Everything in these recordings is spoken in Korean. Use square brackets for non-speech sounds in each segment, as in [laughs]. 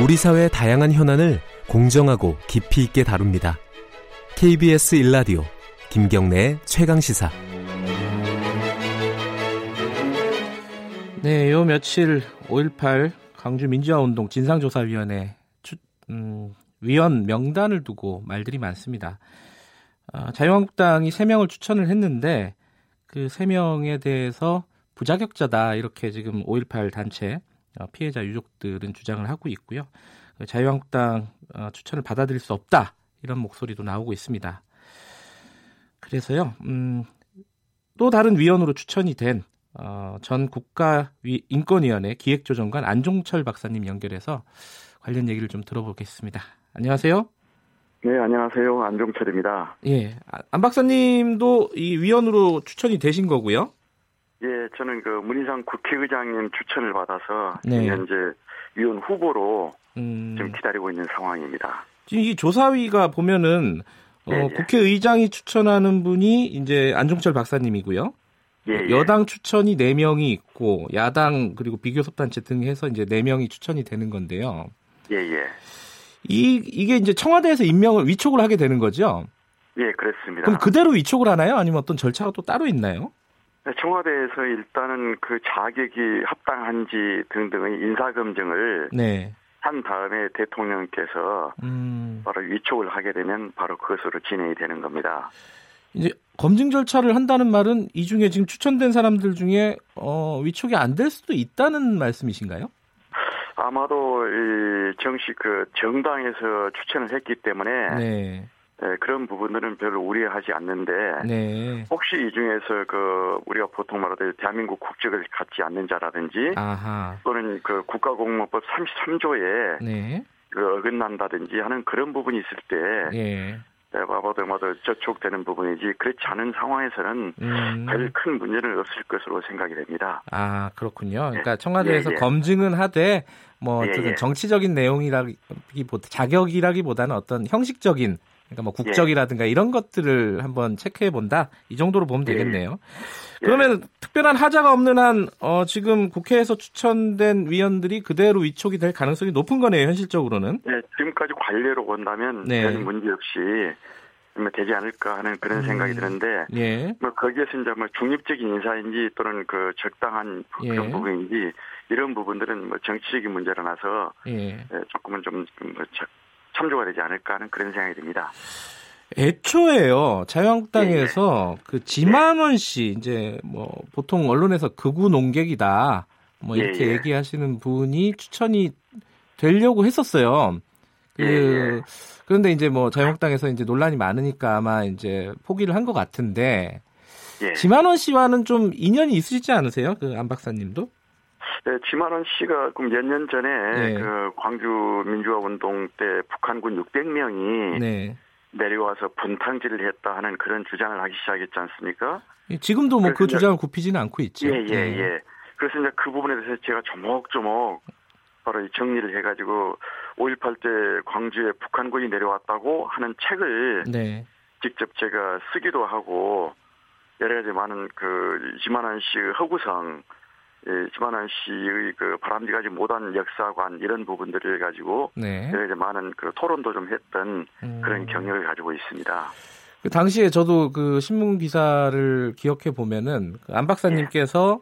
우리 사회의 다양한 현안을 공정하고 깊이 있게 다룹니다. KBS 일라디오 김경래의 최강 시사. 네, 요 며칠 5.18 광주 민주화운동 진상조사위원회 추, 음, 위원 명단을 두고 말들이 많습니다. 어, 자유한국당이 3명을 추천을 했는데 그 3명에 대해서 부자격자다 이렇게 지금 5.18 단체 어, 피해자 유족들은 주장을 하고 있고요. 그 자유한국당 어, 추천을 받아들일 수 없다 이런 목소리도 나오고 있습니다. 그래서요, 음, 또 다른 위원으로 추천이 된 어, 전 국가인권위원회 기획조정관 안종철 박사님 연결해서 관련 얘기를 좀 들어보겠습니다. 안녕하세요. 네, 안녕하세요. 안종철입니다. 예, 아, 안 박사님도 이 위원으로 추천이 되신 거고요. 예, 저는 그 문희상 국회의장님 추천을 받아서 네. 현재 위원 후보로 음, 지금 기다리고 있는 상황입니다. 지금 이 조사위가 보면은 어, 예, 예. 국회의장이 추천하는 분이 이제 안종철 박사님이고요. 예, 예. 여당 추천이 4명이 있고 야당 그리고 비교섭단체 등 해서 이제 4명이 추천이 되는 건데요. 예, 예. 이 이게 이제 청와대에서 임명을 위촉을 하게 되는 거죠. 예, 그렇습니다. 그럼 그대로 위촉을 하나요? 아니면 어떤 절차가 또 따로 있나요? 네, 청와대에서 일단은 그 자격이 합당한지 등등의 인사검증을 네. 한 다음에 대통령께서 음, 바로 위촉을 하게 되면 바로 그것으로 진행이 되는 겁니다. 이제 검증 절차를 한다는 말은 이 중에 지금 추천된 사람들 중에 어, 위촉이 안 될 수도 있다는 말씀이신가요? 아마도 이 정식 그 정당에서 추천을 했기 때문에 네. 예, 그런 부분들은 별로 우려하지 않는데 네. 혹시 이 중에서 그 우리가 보통 말하듯 대한민국 국적을 갖지 않는 자라든지 아하. 또는 그 국가공무법 33조에 네. 그 어긋난다든지 하는 그런 부분이 있을 때 예. 네, 아마도 아마도 저촉되는 부분이지 그렇지 않은 상황에서는 음. 별큰 문제는 없을 것으로 생각이 됩니다. 아, 그렇군요. 그러니까 청와대에서 예, 예. 검증은 하되 뭐 예, 어쨌든 예. 정치적인 내용이라기보다 자격이라기보다는 어떤 형식적인 그러니까 뭐 국적이라든가 이런 것들을 한번 체크해 본다. 이 정도로 보면 예. 되겠네요. 그러면 특별한 하자가 없는 한 어, 지금 국회에서 추천된 위원들이 그대로 위촉이 될 가능성이 높은 거네요, 현실적으로는. 네, 지금까지 관례로 본다면 네. 별 문제 없이 뭐 되지 않을까 하는 그런 생각이 드는데 예. 뭐 거기에서 이제 뭐 중립적인 인사인지 또는 그 적당한 예. 그런 부분인지 이런 부분들은 뭐 정치적인 문제라서 예. 예, 조금은 좀뭐 참- 참조가 되지 않을까 하는 그런 생각이 듭니다. 애초에요 자유한국당에서 그 지만원 씨 이제 뭐 보통 언론에서 극우 농객이다 뭐 예, 이렇게 예. 얘기하시는 분이 추천이 되려고 했었어요. 그 예, 예. 그런데 이제 뭐 자유한국당에서 이제 논란이 많으니까 아마 이제 포기를 한 것 같은데 예. 지만원 씨와는 좀 인연이 있으시지 않으세요? 그 안 박사님도? 네, 지만원 씨가 그럼 몇 년 전에 네. 그 광주 민주화 운동 때 북한군 600명이 네. 내려와서 분탕질을 했다 하는 그런 주장을 하기 시작했지 않습니까? 지금도 뭐 그 주장을 굽히지는 않고 있죠. 예, 예, 네. 예. 그래서 이제 그 부분에 대해서 제가 조목조목 바로 이 정리를 해가지고 5.18 때 광주에 북한군이 내려왔다고 하는 책을 네. 직접 제가 쓰기도 하고 여러 가지 많은 그 지만한 씨의 허구성, 예, 지만한 씨의 그 바람직하지 못한 역사관 이런 부분들을 가지고 네. 가지 많은 그 토론도 좀 했던 음. 그런 경력을 가지고 있습니다. 그 당시에 저도 그 신문 기사를 기억해 보면은 그안 박사님께서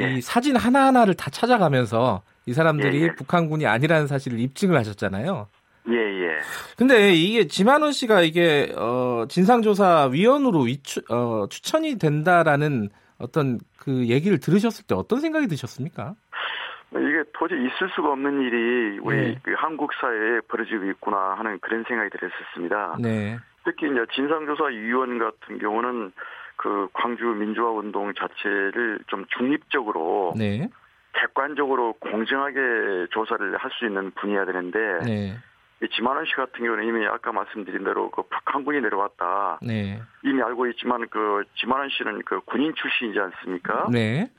예. 이 사진 하나 하나를 다 찾아가면서 이 사람들이 예, 예. 북한군이 아니라는 사실을 입증을 하셨잖아요. 예, 예. 근데 이게 지만원 씨가 이게 어 진상조사 위원으로 위추, 어, 추천이 된다라는 어떤 그 얘기를 들으셨을 때 어떤 생각이 드셨습니까? 이게 도저히 있을 수가 없는 일이 우리 네. 그 한국 사회에 벌어지고 있구나 하는 그런 생각이 들었었습니다. 네. 특히 이제 진상조사위원 같은 경우는 그 광주 민주화 운동 자체를 좀 중립적으로 네. 객관적으로 공정하게 조사를 할 수 있는 분이어야 되는데 네. 이 지만원 씨 같은 경우는 이미 아까 말씀드린 대로 그 북한군이 내려왔다 네. 이미 알고 있지만 그 지만원 씨는 그 군인 출신이지 않습니까? 네.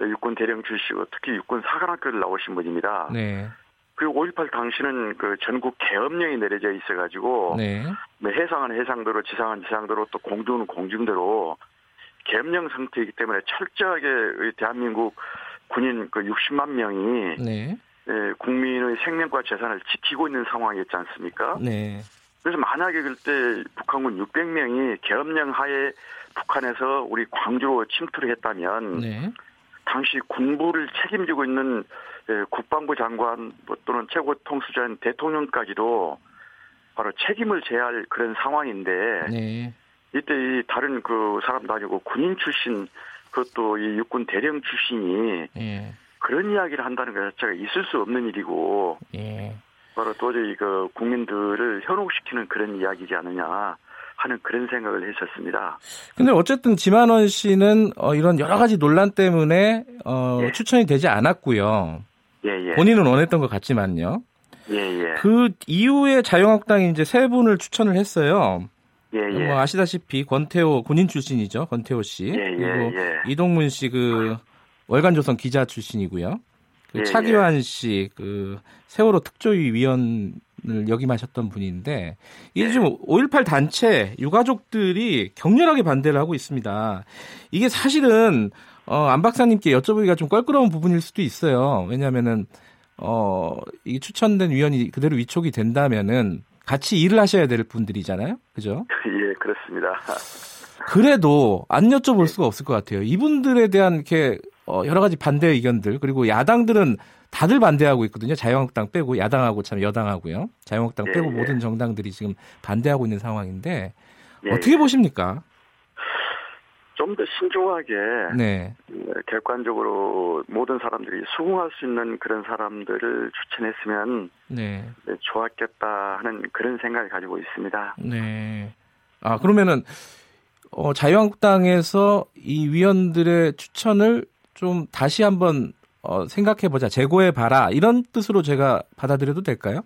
육군 대령 출신이고 특히 육군 사관학교를 나오신 분입니다. 네. 그리고 5.18 당시는 그 전국 계엄령이 내려져 있어가지고 네. 뭐 해상은 해상대로 지상은 지상대로 또 공중은 공중대로 계엄령 상태이기 때문에 철저하게 의 대한민국 군인 그 60만 명이 네. 예, 국민 의 생명과 재산을 지키고 있는 상황이었지 않습니까? 네. 그래서 만약에 그때 북한군 600명이 계엄령 하에 북한에서 우리 광주로 침투를 했다면 네. 당시 군부를 책임지고 있는 예, 국방부 장관 뭐 또는 최고 통수자인 대통령까지도 바로 책임을 져야 할 그런 상황인데 네. 이때 이 다른 그 사람도 아니고 군인 출신 그것도 이 육군 대령 출신이 예. 그런 이야기를 한다는 것 자체가 있을 수 없는 일이고 예. 바로 도저히 그 국민들을 현혹시키는 그런 이야기지 않느냐 하는 그런 생각을 했었습니다. 근데 어쨌든 지만원 씨는 어, 이런 여러 가지 논란 때문에 어, 예. 추천이 되지 않았고요. 예, 예. 본인은 원했던 것 같지만요. 예, 예. 그 이후에 자유한국당이 이제 세 분을 추천을 했어요. 예, 예. 뭐 아시다시피 권태호 군인 출신이죠. 권태호 씨. 예, 예, 그리고 예. 이동문 씨그 월간조선 기자 출신이고요. 그 예, 차기환 씨그 세월호 특조위 위원을 역임하셨던 분인데 이게 예. 지금 5.18 단체 유가족들이 격렬하게 반대를 하고 있습니다. 이게 사실은 어, 안 박사님께 여쭤보기가 좀 껄끄러운 부분일 수도 있어요. 왜냐하면은 어, 이 추천된 위원이 그대로 위촉이 된다면은 같이 일을 하셔야 될 분들이잖아요. 그죠? [laughs] 예, 그렇습니다. 그래도 안 여쭤볼 수가 없을 것 같아요. 이분들에 대한 이렇게 어, 여러 가지 반대 의견들 그리고 야당들은 다들 반대하고 있거든요. 자유한국당 빼고 야당하고 참 여당하고요. 자유한국당 예, 빼고 예. 모든 정당들이 지금 반대하고 있는 상황인데 예, 어떻게 보십니까? 좀 더 신중하게 네, 어, 객관적으로 모든 사람들이 수긍할 수 있는 그런 사람들을 추천했으면 네, 네, 좋았겠다 하는 그런 생각을 가지고 있습니다. 네. 아 그러면은 어, 자유한국당에서 이 위원들의 추천을 좀 다시 한번 어, 생각해보자, 재고해 봐라 이런 뜻으로 제가 받아들여도 될까요?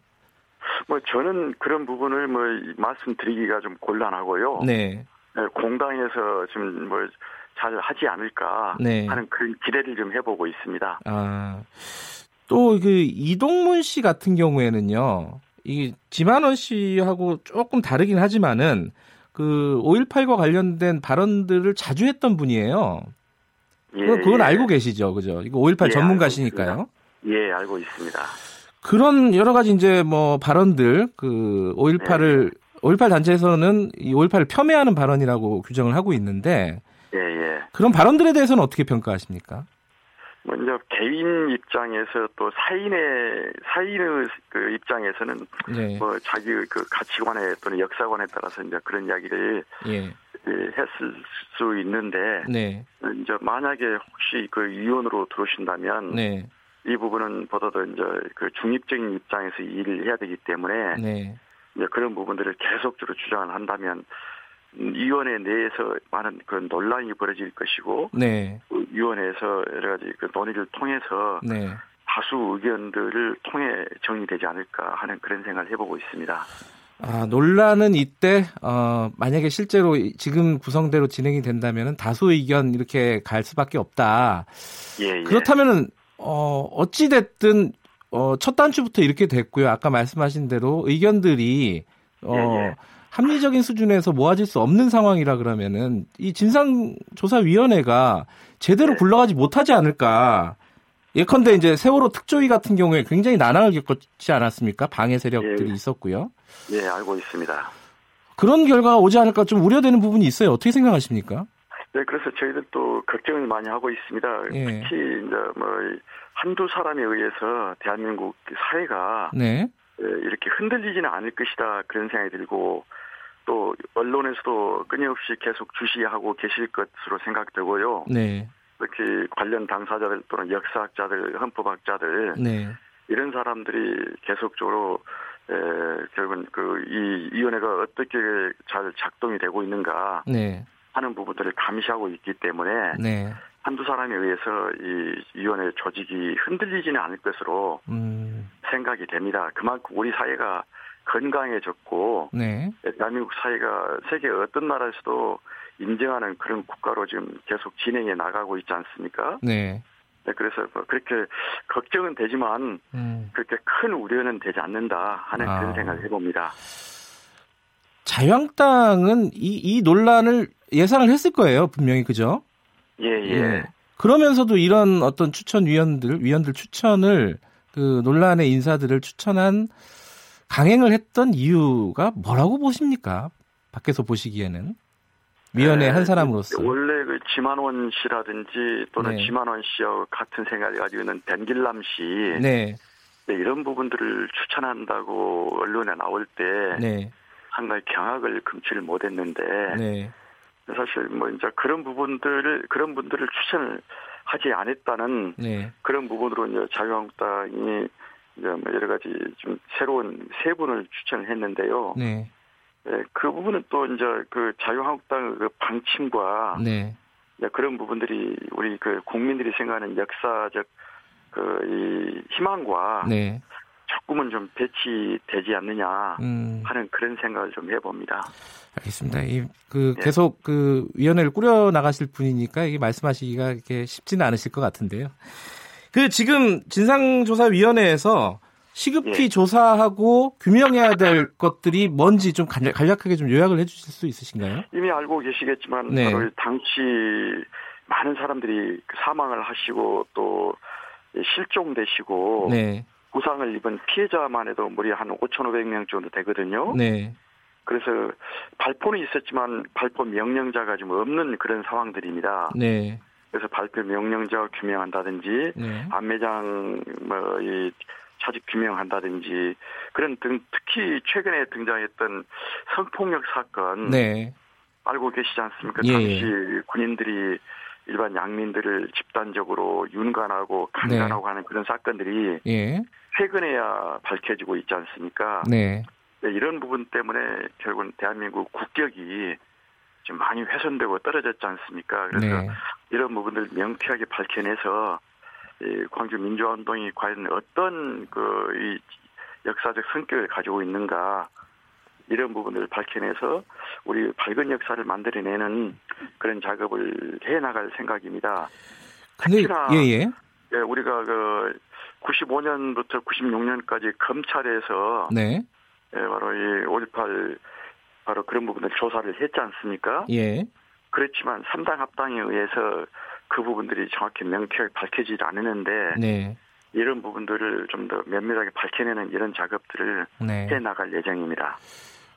뭐 저는 그런 부분을 뭐 말씀드리기가 좀 곤란하고요. 네, 네, 공당에서 좀뭐잘 하지 않을까 네. 하는 그런 기대를 좀 해보고 있습니다. 아, 또 그 이동문 씨 같은 경우에는요, 이 지만원 씨하고 조금 다르긴 하지만은 그 5.18과 관련된 발언들을 자주 했던 분이에요. 예, 그건, 예. 알고 계시죠, 그죠? 이거 5.18 예, 전문가시니까요. 예, 알고 있습니다. 그런 여러 가지 이제 뭐 발언들, 그 5.18을 5.18 단체에서는 이 5.18을 폄훼하는 발언이라고 규정을 하고 있는데 예, 예. 그런 발언들에 대해서는 어떻게 평가하십니까? 먼저 개인 입장에서 또 사인의 사인의 그 입장에서는 네, 뭐 자기 그 가치관에 또는 역사관에 따라서 이제 그런 이야기를 예, 예, 했을 수 있는데 네, 이제 만약에 혹시 그 위원으로 들어오신다면 네, 이 부분은 보다도 이제 그 중립적인 입장에서 일을 해야 되기 때문에 네, 이제 그런 부분들을 계속적으로 주장을 한다면 음, 위원회 내에서 많은 그 논란이 벌어질 것이고 네, 그 위원회에서 여러 가지 그 논의를 통해서 네. 다수 의견들을 통해 정리되지 않을까 하는 그런 생각을 해보고 있습니다. 아, 논란은 이때 어, 만약에 실제로 이- 지금 구성대로 진행이 된다면 다수 의견 이렇게 갈 수밖에 없다. 예, 예. 그렇다면은 어, 어찌 됐든 어, 첫 단추부터 이렇게 됐고요. 아까 말씀하신 대로 의견들이 어, 예, 예. 합리적인 수준에서 모아질 수 없는 상황이라 그러면은 이 진상조사위원회가 제대로 네. 굴러가지 못하지 않을까. 예컨대 이제 세월호 특조위 같은 경우에 굉장히 난항을 겪었지 않았습니까? 방해 세력들이 예. 있었고요. 예, 알고 있습니다. 그런 결과가 오지 않을까 좀 우려되는 부분이 있어요. 어떻게 생각하십니까? 네, 그래서 저희들 또 걱정을 많이 하고 있습니다. 예. 특히 이제 뭐 한두 사람에 의해서 대한민국 사회가 네. 예, 이렇게 흔들리지는 않을 것이다 그런 생각이 들고 또 언론에서도 끊임없이 계속 주시하고 계실 것으로 생각되고요. 네. 특히 관련 당사자들 또는 역사학자들, 헌법학자들 네. 이런 사람들이 계속적으로 에, 결국은 그 이 위원회가 어떻게 잘 작동이 되고 있는가 네. 하는 부분들을 감시하고 있기 때문에 네. 한두 사람에 의해서 이 위원회 조직이 흔들리지는 않을 것으로 음. 생각이 됩니다. 그만큼 우리 사회가 건강해졌고 네. 대한민국 사회가 세계 어떤 나라에서도 인정하는 그런 국가로 지금 계속 진행해 나가고 있지 않습니까? 네. 네, 그래서 뭐 그렇게 걱정은 되지만 음. 그렇게 큰 우려는 되지 않는다 하는 아. 그런 생각을 해봅니다. 자유한국당은 이, 이 논란을 예상을 했을 거예요. 분명히 그죠? 예, 예. 그러면서도 이런 어떤 추천 위원들 위원들 추천을 그 논란의 인사들을 추천한 강행을 했던 이유가 뭐라고 보십니까? 밖에서 보시기에는 위원회 네, 한 사람으로서 원래 그 지만원 씨라든지 또는 네. 지만원 씨와 같은 생각을 가지고 있는 벤길람 씨 네. 네, 이런 부분들을 추천한다고 언론에 나올 때 네. 상당히 경악을 금치를 못했는데 네. 사실 뭐 이제 그런 부분들을 그런 분들을 추천을 하지 않았다는 네. 그런 부분으로 이제 자유한국당이 여러 가지 좀 새로운 세 분을 추천을 했는데요. 네. 네, 그 부분은 또 이제 그 자유한국당의 그 방침과 네. 그런 부분들이 우리 그 국민들이 생각하는 역사적 그 이 희망과 네. 조금은 좀 배치되지 않느냐 음. 하는 그런 생각을 좀 해봅니다. 알겠습니다. 이 그 네. 계속 그 위원회를 꾸려 나가실 분이니까 이게 말씀하시기가 이렇게 쉽지는 않으실 것 같은데요. 그 지금 진상조사위원회에서 시급히 예. 조사하고 규명해야 될 것들이 뭔지 좀 간략하게 좀 요약을 해주실 수 있으신가요? 이미 알고 계시겠지만 네. 바로 당시 많은 사람들이 사망을 하시고 또 실종되시고 네. 부상을 입은 피해자만 해도 무려 한 5,500명 정도 되거든요. 네. 그래서 발포는 있었지만 발포 명령자가 좀 없는 그런 상황들입니다. 네. 그래서 발표 명령자 규명한다든지 네. 안매장 뭐이 차직 규명한다든지 그런 등 특히 최근에 등장했던 성폭력 사건 네. 알고 계시지 않습니까? 예. 당시 예. 군인들이 일반 양민들을 집단적으로 윤관하고 강간하고 네. 하는 그런 사건들이 예. 최근에야 밝혀지고 있지 않습니까? 네. 네. 이런 부분 때문에 결국은 대한민국 국격이 좀 많이 훼손되고 떨어졌지 않습니까? 그래서 네. 이런 부분들 명쾌하게 밝혀내서 이 광주 민주화 운동이 과연 어떤 그 이 역사적 성격을 가지고 있는가 이런 부분을 밝혀내서 우리 밝은 역사를 만들어내는 그런 작업을 해 나갈 생각입니다. 근데 특히나 예, 예. 예, 우리가 그 95년부터 96년까지 검찰에서 네. 예, 바로 이 5.18 바로 그런 부분을 조사를 했지 않습니까? 예. 그렇지만 3당 합당에 의해서 그 부분들이 정확히 명쾌하게 밝혀지지 않았는데 네. 이런 부분들을 좀 더 면밀하게 밝혀내는 이런 작업들을 네. 해 나갈 예정입니다.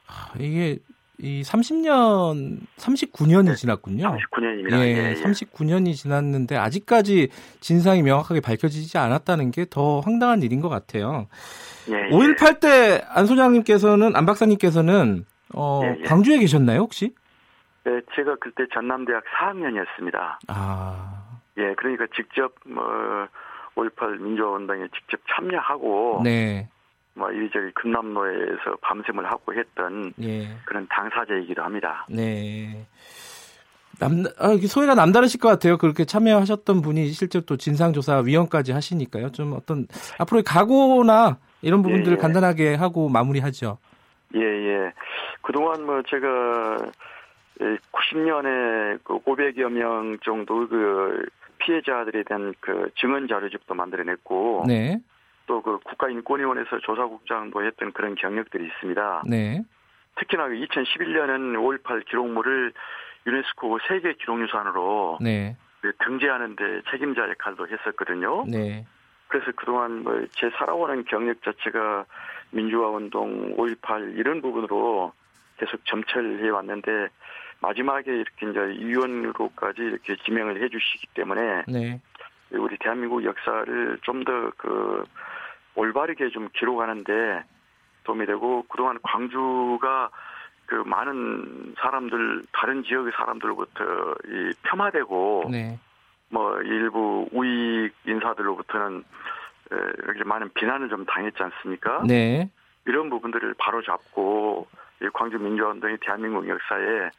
아, 이게 이 30년, 39년이 네, 지났군요. 39년입니다. 예, 예, 예. 39년이 지났는데 아직까지 진상이 명확하게 밝혀지지 않았다는 게 더 황당한 일인 것 같아요. 예, 5.18 때 안 소장님께서는, 안 박사님께서는, 어, 예, 예. 광주에 계셨나요, 혹시? 네, 제가 그때 전남대학 4학년이었습니다. 아. 예, 그러니까 직접 뭐5.18 민주화운동에 직접 참여하고 네. 뭐 이리저리 금남로에서 밤샘을 하고 했던 예. 그런 당사자이기도 합니다. 네. 남, 아, 소회가 남다르실 것 같아요. 그렇게 참여하셨던 분이 실제 또 진상조사위원까지 하시니까요. 좀 어떤 앞으로의 각오나 이런 부분들을 예, 예. 간단하게 하고 마무리하죠. 예, 예. 그동안 뭐 제가 90년에 그 500여 명 정도 그 피해자들에 대한 그 증언 자료집도 만들어냈고 네. 또그 국가인권위원회에서 조사국장도 했던 그런 경력들이 있습니다. 네. 특히나 2011년은 그5.18 기록물을 유네스코 세계 기록유산으로 네. 그 등재하는데 책임자 역할도 했었거든요. 네. 그래서 그동안 뭐 제 살아오는 경력 자체가 민주화 운동, 5.18 이런 부분으로 계속 점철해 왔는데 마지막에 이렇게 이제 위원으로까지 이렇게 지명을 해주시기 때문에 네. 우리 대한민국 역사를 좀 더 그 올바르게 좀 기록하는데 도움이 되고 그동안 광주가 그 많은 사람들 다른 지역의 사람들로부터 이 폄하되고 네. 뭐 일부 우익 인사들로부터는 이렇게 많은 비난을 좀 당했지 않습니까? 네. 이런 부분들을 바로 잡고 광주 민주화운동이 대한민국 역사에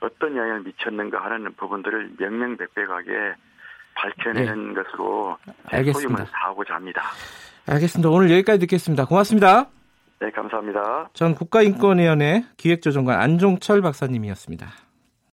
어떤 영향을 미쳤는가 하는 부분들을 명명백백하게 밝혀내는 네. 것으로 알겠습니다. 다하고자 합니다. 알겠습니다. 오늘 여기까지 듣겠습니다. 고맙습니다. 네, 감사합니다. 전 국가인권위원회 기획조정관 안종철 박사님이었습니다.